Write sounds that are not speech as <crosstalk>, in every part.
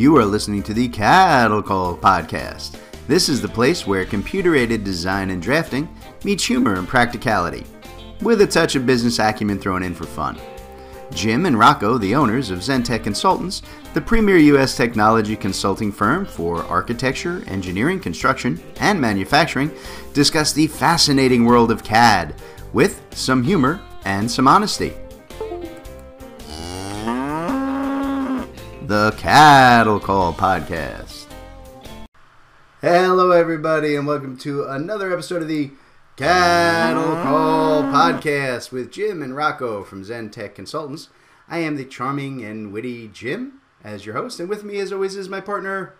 You are listening to the Cattle Call Podcast. This is the place where computer aided design and drafting meets humor and practicality, with a touch of business acumen thrown in for fun. Jim and Rocco, the owners of Zentech Consultants, the premier U.S. technology consulting firm for architecture, engineering, construction, and manufacturing, discuss the fascinating world of CAD with some humor and some honesty. The Cattle Call Podcast. Hello, everybody, and welcome to another episode of the Cattle Call Podcast with Jim and Rocco from Zentech Consultants. I am the charming and witty Jim as your host, and with me, as always, is my partner,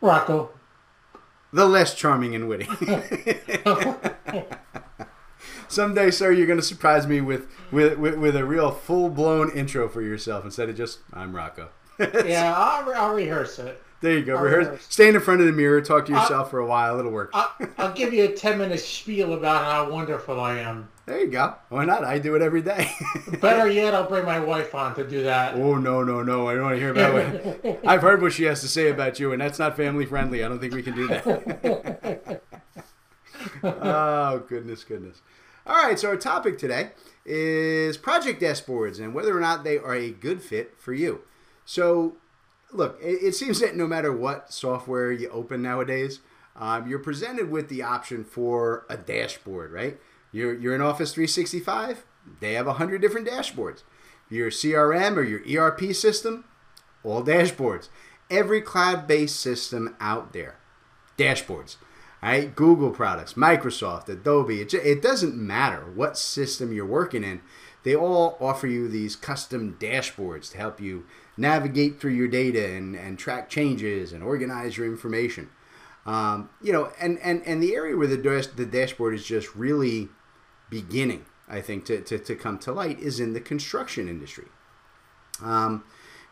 Rocco. the less charming and witty. <laughs> Someday, sir, you're going to surprise me with, with, with, with a real full blown intro for yourself instead of just, I'm Rocco. Yeah, <laughs> I'll, I'll rehearse it. There you go. I'll Rehearse. rehearse. Stand in front of the mirror, talk to yourself for a while. It'll work. I'll, I'll give you a 10 minute spiel about how wonderful I am. There you go. Why not? I do it every day. <laughs> Better yet, I'll bring my wife on to do that. oh no, no, no! I don't want to hear about it. <laughs> I've heard what she has to say about you, and that's not family friendly. I don't think we can do that. oh goodness, goodness. All right. So our topic today is project dashboards and whether or not they are a good fit for you. So, look, it, it seems that no matter what software you open nowadays, um, you're presented with the option for a dashboard, right? You're, you're in Office 365, they have 100 different dashboards. Your CRM or your ERP system, all dashboards. Every cloud based system out there, dashboards. Right, Google products, Microsoft, Adobe. It, it doesn't matter what system you're working in. They all offer you these custom dashboards to help you navigate through your data and, and track changes and organize your information. Um, you know, and, and, and the area where the, dash, the dashboard is just really beginning, I think, to, to, to come to light is in the construction industry. Um,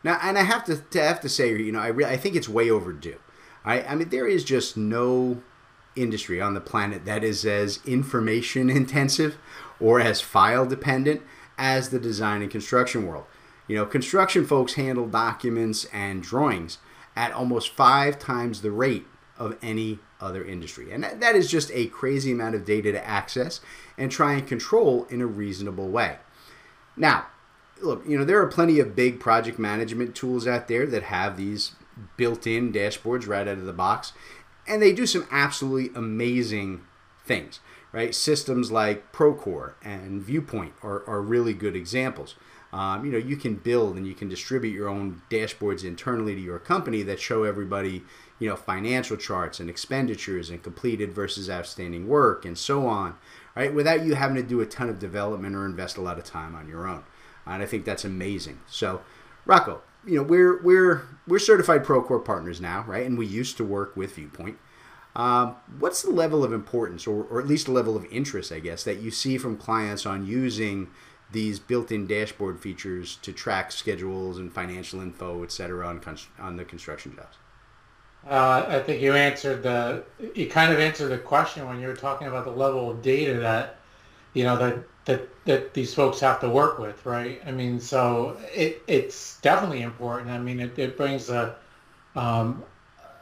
now, and I have to, to have to say, you know, I, re- I think it's way overdue. I, I mean, there is just no industry on the planet that is as information <laughs> intensive or as file dependent as the design and construction world. You know, construction folks handle documents and drawings at almost five times the rate of any other industry. And that, that is just a crazy amount of data to access and try and control in a reasonable way. Now, look, you know, there are plenty of big project management tools out there that have these built in dashboards right out of the box, and they do some absolutely amazing things, right? Systems like Procore and Viewpoint are, are really good examples. Um, you know, you can build and you can distribute your own dashboards internally to your company that show everybody, you know, financial charts and expenditures and completed versus outstanding work and so on, right? Without you having to do a ton of development or invest a lot of time on your own. And I think that's amazing. So, Rocco, you know, we're we're we're certified Procore partners now, right? And we used to work with Viewpoint. Um, what's the level of importance, or, or at least the level of interest, I guess, that you see from clients on using these built-in dashboard features to track schedules and financial info, et cetera, on on the construction jobs? Uh, I think you answered the, you kind of answered the question when you were talking about the level of data that, you know, that, that, that these folks have to work with, right? I mean, so it, it's definitely important. I mean, it, it brings a, um,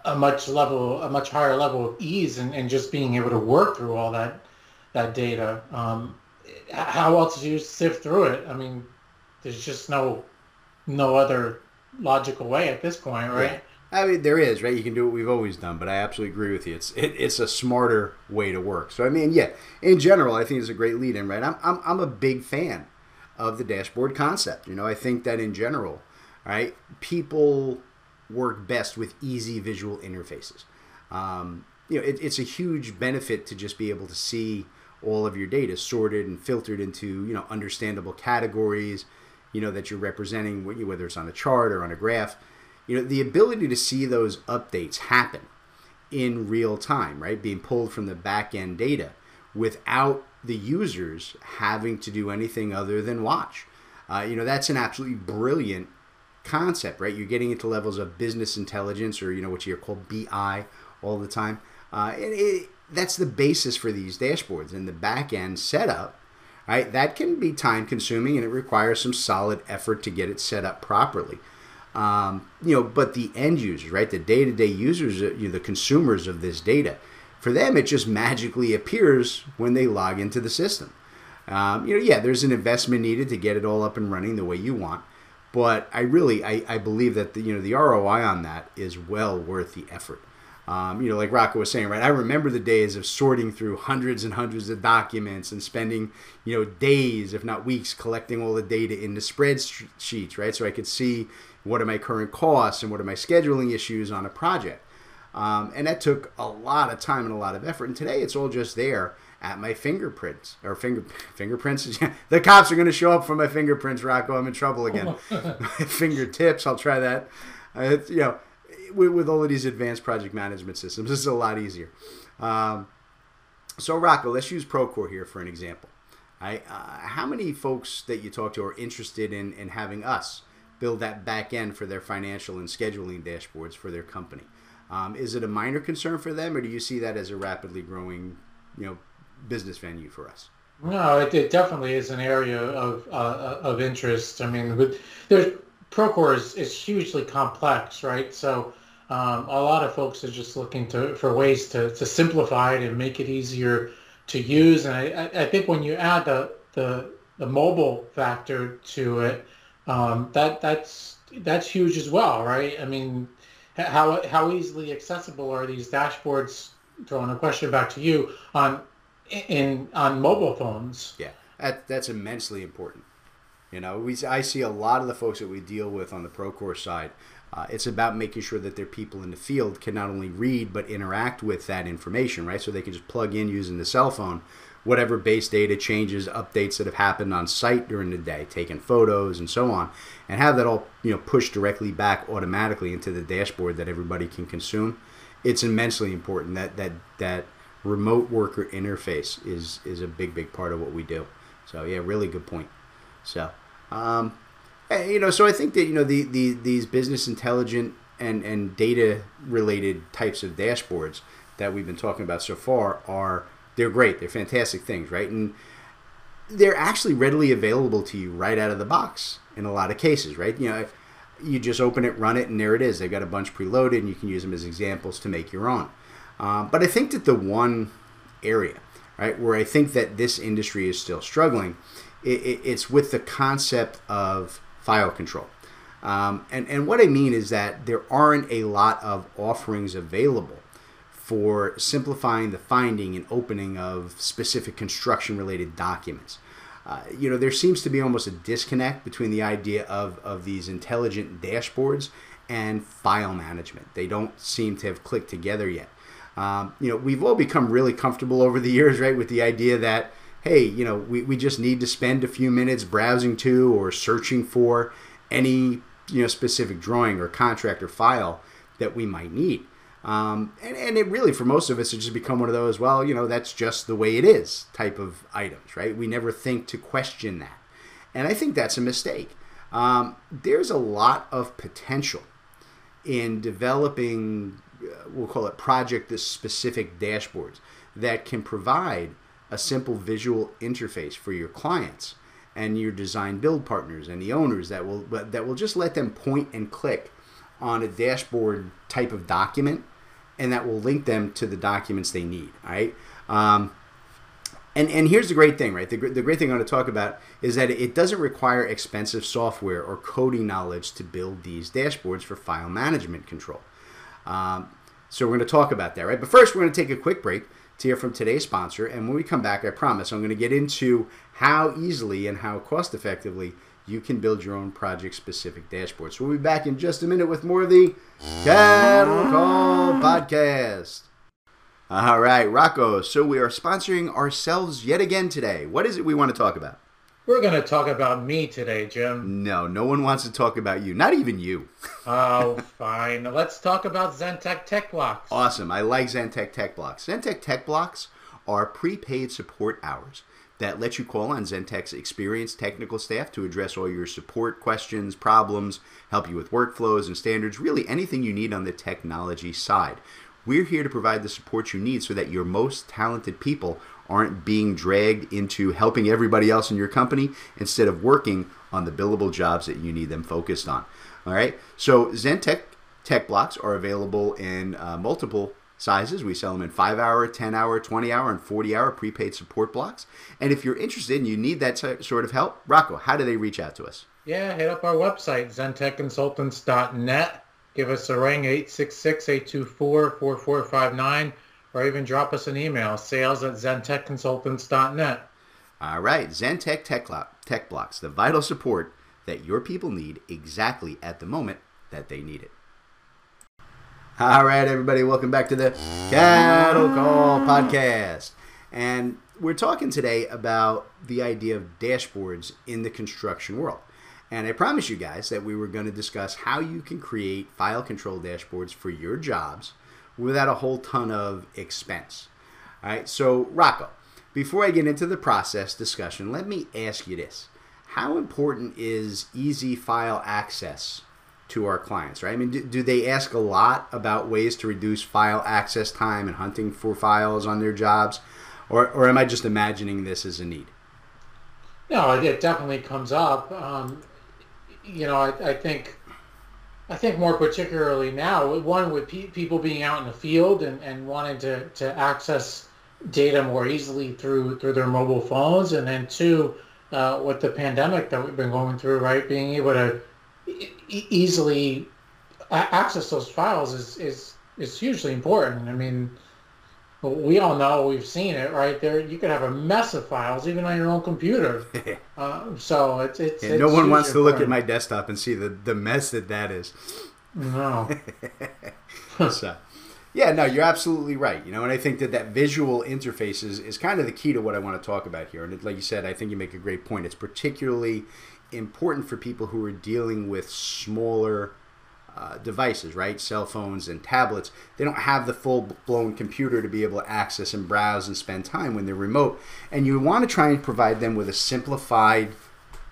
a much level, a much higher level of ease and, and just being able to work through all that, that data. Um, how else do you sift through it? I mean, there's just no, no other logical way at this point, right? Yeah. I mean, there is, right? You can do what we've always done, but I absolutely agree with you. It's it, it's a smarter way to work. So, I mean, yeah, in general, I think it's a great lead in, right? I'm, I'm, I'm a big fan of the dashboard concept. You know, I think that in general, right, people work best with easy visual interfaces. Um, you know, it, it's a huge benefit to just be able to see all of your data sorted and filtered into, you know, understandable categories, you know, that you're representing, whether it's on a chart or on a graph. You know the ability to see those updates happen in real time right? Being pulled from the back end data without the users having to do anything other than watch. Uh, you know that's an absolutely brilliant concept right? You're getting into levels of business intelligence or you know what you're called BI all the time. Uh, and it, that's the basis for these dashboards and the back end setup right? That can be time consuming and it requires some solid effort to get it set up properly. Um, you know, but the end users, right, the day-to-day users, uh, you know, the consumers of this data, for them it just magically appears when they log into the system. Um, you know, yeah, there's an investment needed to get it all up and running the way you want, but I really I, I believe that the you know the ROI on that is well worth the effort. Um, you know, like Rocco was saying, right? I remember the days of sorting through hundreds and hundreds of documents and spending, you know, days, if not weeks, collecting all the data into spreadsheets, right? So I could see what are my current costs and what are my scheduling issues on a project. Um, and that took a lot of time and a lot of effort. And today it's all just there at my fingerprints or finger <laughs> fingerprints. <laughs> the cops are going to show up for my fingerprints, Rocco. I'm in trouble again. <laughs> Fingertips. I'll try that. Uh, you know with, with, all of these advanced project management systems, this is a lot easier. Um, so, Rocco, let's use Procore here for an example. I, uh, how many folks that you talk to are interested in, in having us build that back end for their financial and scheduling dashboards for their company? Um, is it a minor concern for them, or do you see that as a rapidly growing, you know, business venue for us? No, it, it definitely is an area of uh, of interest. I mean, with, there's Procore is, is hugely complex, right? So um, a lot of folks are just looking to for ways to, to simplify it and make it easier to use. And I, I think when you add the, the, the mobile factor to it, um, that that's that's huge as well, right? I mean, how how easily accessible are these dashboards? Throwing a question back to you on in on mobile phones. Yeah, that, that's immensely important. You know, we I see a lot of the folks that we deal with on the Procore side. Uh, it's about making sure that their people in the field can not only read but interact with that information, right? So they can just plug in using the cell phone whatever base data changes, updates that have happened on site during the day, taking photos and so on, and have that all you know pushed directly back automatically into the dashboard that everybody can consume. It's immensely important that that that remote worker interface is is a big big part of what we do. So yeah, really good point. So um, eh, you know, so I think that you know the, the these business intelligent and and data related types of dashboards that we've been talking about so far are they're great. They're fantastic things, right? And they're actually readily available to you right out of the box in a lot of cases, right? You know, you just open it, run it, and there it is. They've got a bunch preloaded, and you can use them as examples to make your own. Um, but I think that the one area, right, where I think that this industry is still struggling it, it's with the concept of file control. Um, and, and what I mean is that there aren't a lot of offerings available for simplifying the finding and opening of specific construction related documents. Uh, you know, there seems to be almost a disconnect between the idea of, of these intelligent dashboards and file management. They don't seem to have clicked together yet. Um, you know, we've all become really comfortable over the years, right, with the idea that hey, you know, we, we just need to spend a few minutes browsing to or searching for any, you know, specific drawing or contract or file that we might need. Um, and, and it really, for most of us, it just become one of those, well, you know, that's just the way it is type of items, right? We never think to question that. And I think that's a mistake. Um, there's a lot of potential in developing, we'll call it project this specific dashboards that can provide a simple visual interface for your clients and your design build partners and the owners that will that will just let them point and click on a dashboard type of document and that will link them to the documents they need right? Um, and and here's the great thing right? The, the great thing i want to talk about is that it doesn't require expensive software or coding knowledge to build these dashboards for file management control. Um, so we're going to talk about that right but first we're going to take a quick break to hear from today's sponsor. And when we come back, I promise I'm going to get into how easily and how cost effectively you can build your own project specific dashboard. So we'll be back in just a minute with more of the Cattle Call Podcast. All right, Rocco. So we are sponsoring ourselves yet again today. What is it we want to talk about? We're going to talk about me today, Jim. No, no one wants to talk about you. Not even you. oh, <laughs> fine. Let's talk about Zentech Tech Blocks. Awesome. I like Zentech Tech Blocks. Zentech Tech Blocks are prepaid support hours that let you call on Zentech's experienced technical staff to address all your support questions, problems, help you with workflows and standards, really anything you need on the technology side. We're here to provide the support you need so that your most talented people aren't being dragged into helping everybody else in your company instead of working on the billable jobs that you need them focused on. All right. So Zentech tech blocks are available in uh, multiple sizes. We sell them in 5 hour, 10 hour, 20 hour, and 40 hour prepaid support blocks. And if you're interested and you need that sort of help, Rocco, how do they reach out to us? Yeah, hit up our website, zentechconsultants.net. Give us a ring, 866-824-4459, or even drop us an email, sales at zentechconsultants.net. All right, Zentech Tech, Tech Blocks, the vital support that your people need exactly at the moment that they need it. All right, everybody, welcome back to the Cattle Call Podcast. And we're talking today about the idea of dashboards in the construction world. And I promised you guys that we were going to discuss how you can create file control dashboards for your jobs without a whole ton of expense. All right, so Rocco, before I get into the process discussion, let me ask you this. How important is easy file access to our clients, right? I mean, do, do, they ask a lot about ways to reduce file access time and hunting for files on their jobs? Or, or am I just imagining this as a need? No, it definitely comes up. Um, you know, I, I, think I think more particularly now, one with pe- people being out in the field and, and wanting to, to access data more easily through through their mobile phones, and then two, uh, with the pandemic that we've been going through, right, being able to easily access those files is, is, is hugely important. I mean, we all know we've seen it right there. You could have a mess of files even on your own computer. <laughs> uh, so it's it's, yeah, no one wants to look at my desktop and see the the mess that that is. No. <laughs> <laughs> so, yeah, no, you're absolutely right. You know, and I think that that visual interface is, is kind of the key to what I want to talk about here. And it, like you said, I think you make a great point. It's particularly important for people who are dealing with smaller uh, devices, right? Cell phones and tablets. They don't have the full blown computer to be able to access and browse and spend time when they're remote. And you want to try and provide them with a simplified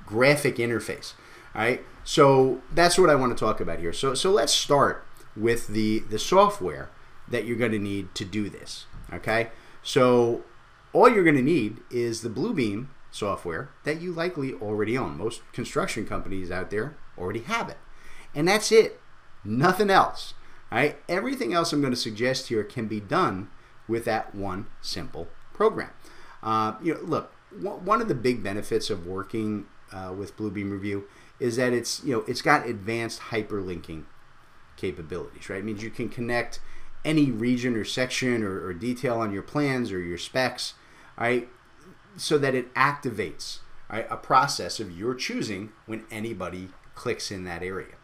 graphic interface. All right. So that's what I want to talk about here. So so let's start with the the software that you're going to need to do this. Okay. So all you're going to need is the Bluebeam software that you likely already own. Most construction companies out there already have it. And that's it. Nothing else. Right? Everything else I'm going to suggest here can be done with that one simple program. Uh, you know, look, one of the big benefits of working uh, with Bluebeam Review is that it's you know it's got advanced hyperlinking capabilities. Right? It means you can connect any region or section or, or detail on your plans or your specs. Right? so that it activates right, a process of your choosing when anybody clicks in that area.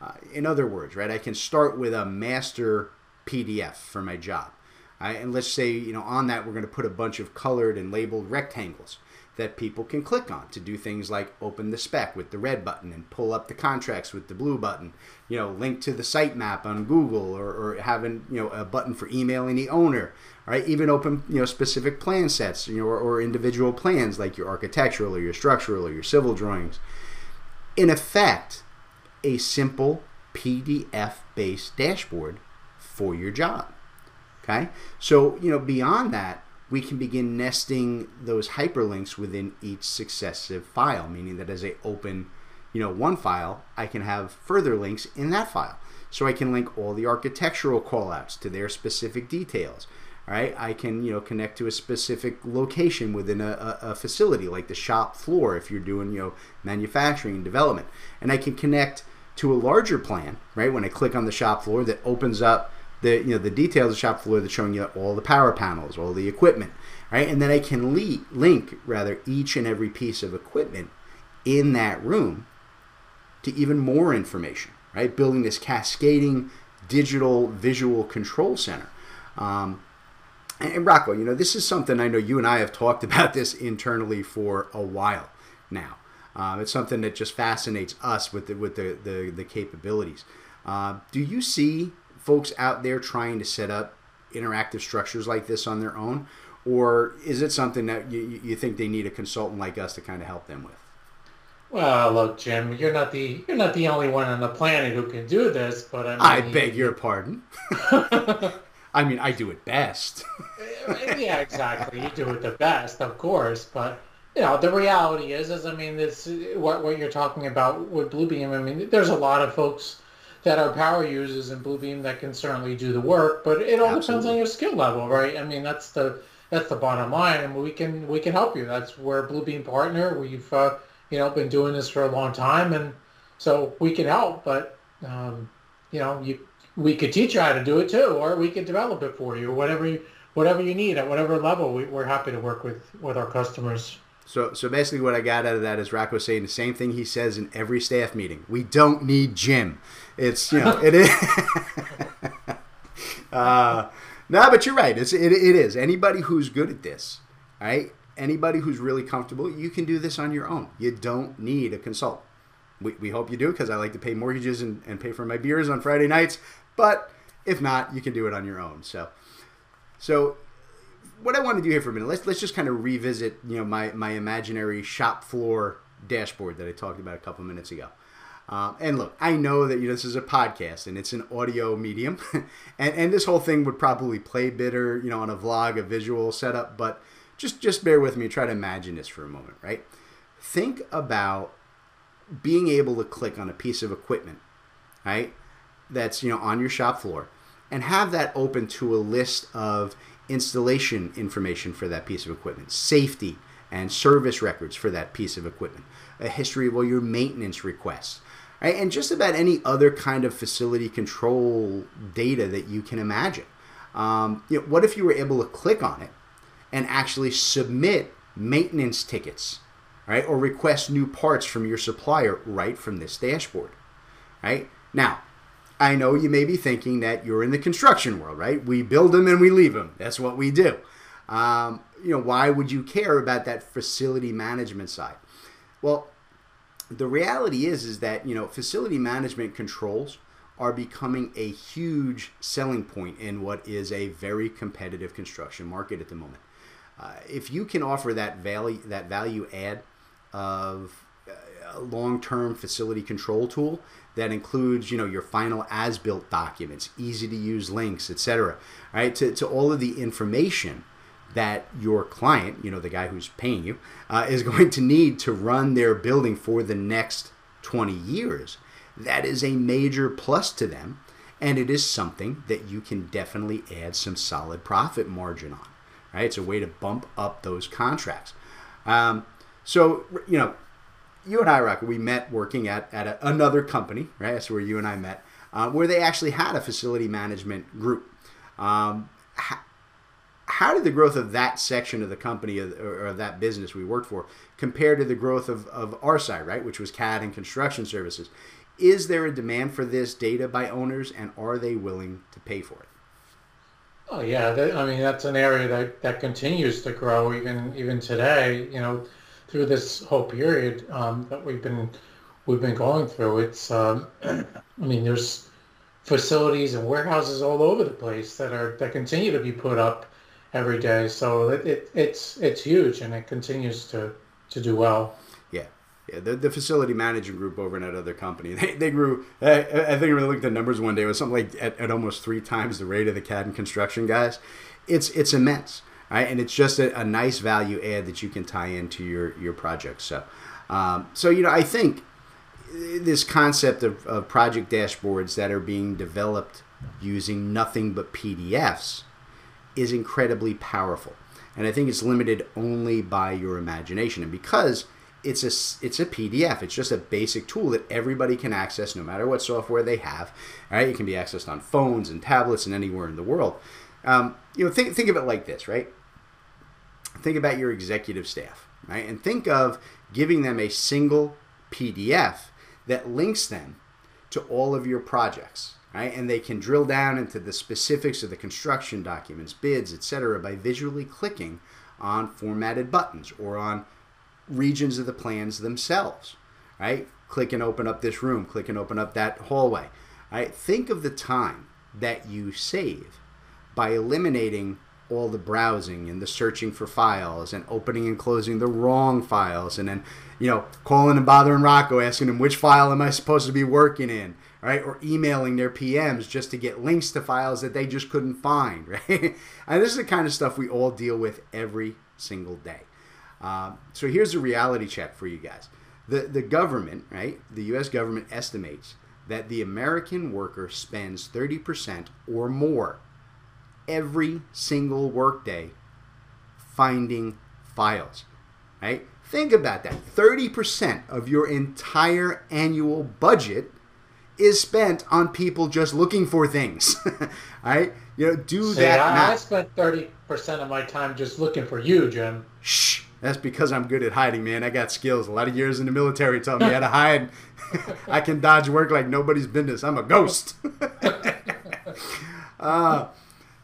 Uh, in other words, right, I can start with a master PDF for my job. Right, and let's say, you know, on that we're going to put a bunch of colored and labeled rectangles that people can click on to do things like open the spec with the red button and pull up the contracts with the blue button, you know, link to the sitemap on Google or, or having, you know, a button for emailing the owner, right? Even open, you know, specific plan sets, you know, or, or individual plans like your architectural or your structural or your civil drawings. In effect, a simple PDF based dashboard for your job. Okay? So, you know, beyond that, we can begin nesting those hyperlinks within each successive file, meaning that as I open, you know, one file, I can have further links in that file. So I can link all the architectural callouts to their specific details. Right? I can, you know, connect to a specific location within a, a, a facility, like the shop floor if you're doing, you know, manufacturing and development. And I can connect to a larger plan, right? When I click on the shop floor that opens up the you know the details of the shop floor that's showing you all the power panels, all the equipment, right? And then I can le- link rather each and every piece of equipment in that room to even more information, right? Building this cascading digital visual control center. Um, and Rocco, you know, this is something I know you and I have talked <laughs> about this internally for a while now. Um, it's something that just fascinates us with the, with the, the, the capabilities. Uh, do you see folks out there trying to set up interactive structures like this on their own? Or is it something that you, you think they need a consultant like us to kind of help them with? Well, look, Jim, you're not the you're not the only one on the planet who can do this, but I, mean, I beg your pardon. <laughs> I mean, I do it best. yeah, exactly. You do it the best, of course, but you know, the reality is, is I mean, this what what you're talking about with Bluebeam. I mean, there's a lot of folks that are power users in Bluebeam that can certainly do the work, but it all Absolutely. depends on your skill level, right? I mean, that's the that's the bottom line, and we can we can help you. That's where Bluebeam partner. We've uh, you know been doing this for a long time, and so we can help. But um, you know, you we could teach you how to do it too, or we could develop it for you, whatever you whatever you need at whatever level. We, we're happy to work with with our customers. So, so basically, what I got out of that is Rocco saying the same thing he says in every staff meeting. We don't need Jim. It's you know it is. <laughs> uh, no, but you're right. It's it, it is anybody who's good at this, right? Anybody who's really comfortable, you can do this on your own. You don't need a consultant. We, we hope you do because I like to pay mortgages and, and pay for my beers on Friday nights. But if not, you can do it on your own. So, so what I want to do here for a minute, let's let's just kind of revisit, you know, my my imaginary shop floor dashboard that I talked about a couple minutes ago. Um, and look, I know that you know, this is a podcast and it's an audio medium, <laughs> and, and this whole thing would probably play better, you know, on a vlog, a visual setup. But just just bear with me. Try to imagine this for a moment, right? Think about being able to click on a piece of equipment, right? That's you know on your shop floor, and have that open to a list of installation information for that piece of equipment, safety and service records for that piece of equipment, a history of all your maintenance requests, right? and just about any other kind of facility control data that you can imagine. Um, you know, what if you were able to click on it and actually submit maintenance tickets, right, or request new parts from your supplier right from this dashboard, right? Now, I know you may be thinking that you're in the construction world, right? We build them and we leave them. That's what we do. Um, you know, why would you care about that facility management side? Well, the reality is is that you know facility management controls are becoming a huge selling point in what is a very competitive construction market at the moment. Uh, if you can offer that value that value add of long-term facility control tool that includes you know your final as-built documents easy to use links etc right to, to all of the information that your client, you know, the guy who's paying you, uh, is <laughs> going to need to run their building for the next 20 years. That is a major plus to them, and it is something that you can definitely add some solid profit margin on. Right? It's a way to bump up those contracts. Um, so, you know, you and I, Rock, we met working at, at a, another company, right? That's where you and I met, uh, where they actually had a facility management group. Um, how did the growth of that section of the company or, of that business we worked for compare to the growth of, of our side, right, which was CAD and construction services? Is there a demand for this data by owners, and are they willing to pay for it? Oh yeah, I mean that's an area that, that continues to grow even even today. You know, through this whole period um, that we've been we've been going through. It's um, <clears throat> I mean there's facilities and warehouses all over the place that are that continue to be put up every day. So it, it, it's it's huge, and it continues to to do well. Yeah. Yeah, the, the facility management group over in that other company, <laughs> they, they grew. I, I think we looked at the numbers one day. It was something like at, at almost three times the rate of the CAD and construction guys. It's it's immense, right? And it's just a, a nice value add that you can tie into your your project. So, um, so you know, I think this concept of, of project dashboards that are being developed using nothing but PDFs is incredibly powerful. And I think it's limited only by your imagination. And because it's a, it's a PDF, it's just a basic tool that everybody can access no matter what software they have. Right? It can be accessed on phones and tablets and anywhere in the world. Um, you know, think, think of it like this, right? Think about your executive staff, right? And think of giving them a single PDF that links them to all of your projects right? And they can drill down into the specifics of the construction documents, bids, etc., by visually clicking on formatted buttons or on regions of the plans themselves, right? Click and open up this room, click and open up that hallway. Right? Think of the time that you save by eliminating all the browsing and the searching for files and opening and closing the wrong files and then you know calling and bothering Rocco asking him which file am I supposed to be working in right? Or emailing their PMs just to get links to files that they just couldn't find, <laughs> right? and this is the kind of stuff we all deal with every single day. Uh, so here's a reality check for you guys. The, the government, right, the U.S. government estimates that the American worker spends 30% or more every single workday finding files, right? Think about that. 30% of your entire annual budget is spent on people just looking for things. <laughs> right? You know, do See, that. I, I math. spent thirty percent of my time just looking for you, Jim. Shh. That's because I'm good at hiding, man. I got skills. A lot of years in the military taught me how to hide. <laughs> I can dodge work like nobody's business. I'm a ghost. <laughs> uh,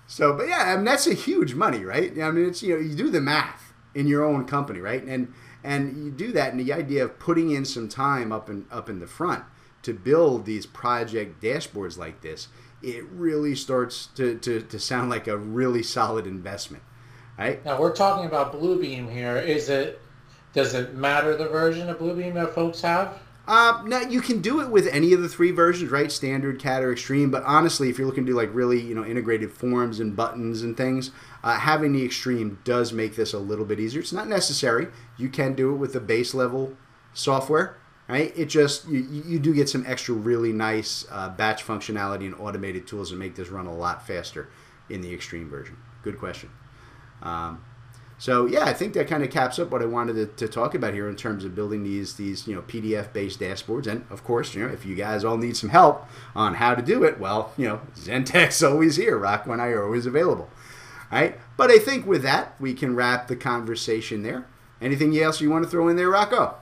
so, but yeah, I mean that's a huge money, right? I mean, it's you know you do the math in your own company, right? And and you do that, and the idea of putting in some time up in up in the front to build these project dashboards like this, it really starts to, to, to sound like a really solid investment. Right? Now we're talking about Bluebeam here. Is it? Does it matter the version of Bluebeam that folks have? Uh, now you can do it with any of the three versions, right? Standard, CAD, or Extreme. But honestly, if you're looking to do like really, you know, integrated forms and buttons and things, uh, having the Extreme does make this a little bit easier. It's not necessary. You can do it with the base level software, right? It just you, you do get some extra really nice uh, batch functionality and automated tools that make this run a lot faster in the Extreme version. Good question. Um, so yeah, I think that kind of caps up what I wanted to, to, talk about here in terms of building these these you know PDF based dashboards. And of course, you know if you guys all need some help on how to do it, well, you know Zentech's always here. Rocco and I are always available. All right, but I think with that we can wrap the conversation there. Anything else you want to throw in there, Rocco?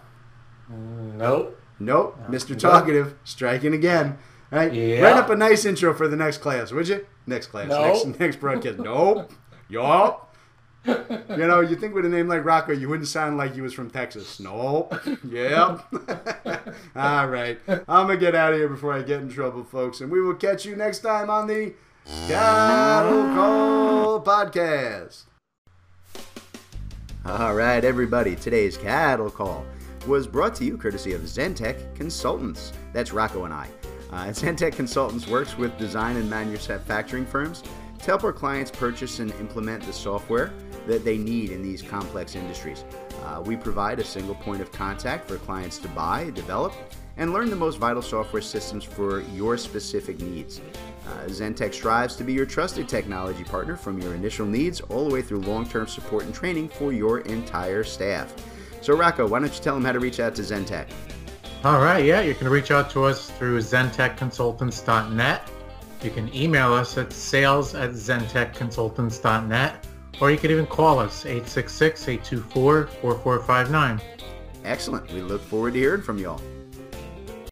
Mm, nope. Nope. No. Mr. Talkative striking again. All right, yeah. write up a nice intro for the next class, would you? Next class, nope. next next broadcast. nope. <laughs> Yup <laughs> you know, you think with a name like Rocco, you wouldn't sound like he was from Texas. Nope. <laughs> Yep. <laughs> All right. I'm going to get out of here before I get in trouble, folks. And we will catch you next time on the Cattle Call Podcast. All right, everybody. Today's Cattle Call was brought to you courtesy of Zentech Consultants. That's Rocco and I. Uh, Zentech Consultants works with design and manufacturing firms to help our clients purchase and implement the software that they need in these complex industries. Uh, we provide a single point of contact for clients to buy, develop, and learn the most vital software systems for your specific needs. Uh, Zentech strives to be your trusted technology partner from your initial needs all the way through long term support and training for your entire staff. So, Rocco, why don't you tell them how to reach out to Zentech? All right, yeah, you can reach out to us through zentechconsultants.net. You can email us at sales at zentechconsultants.net or you could even call us 866-824-4459. Excellent. We look forward to hearing from y'all.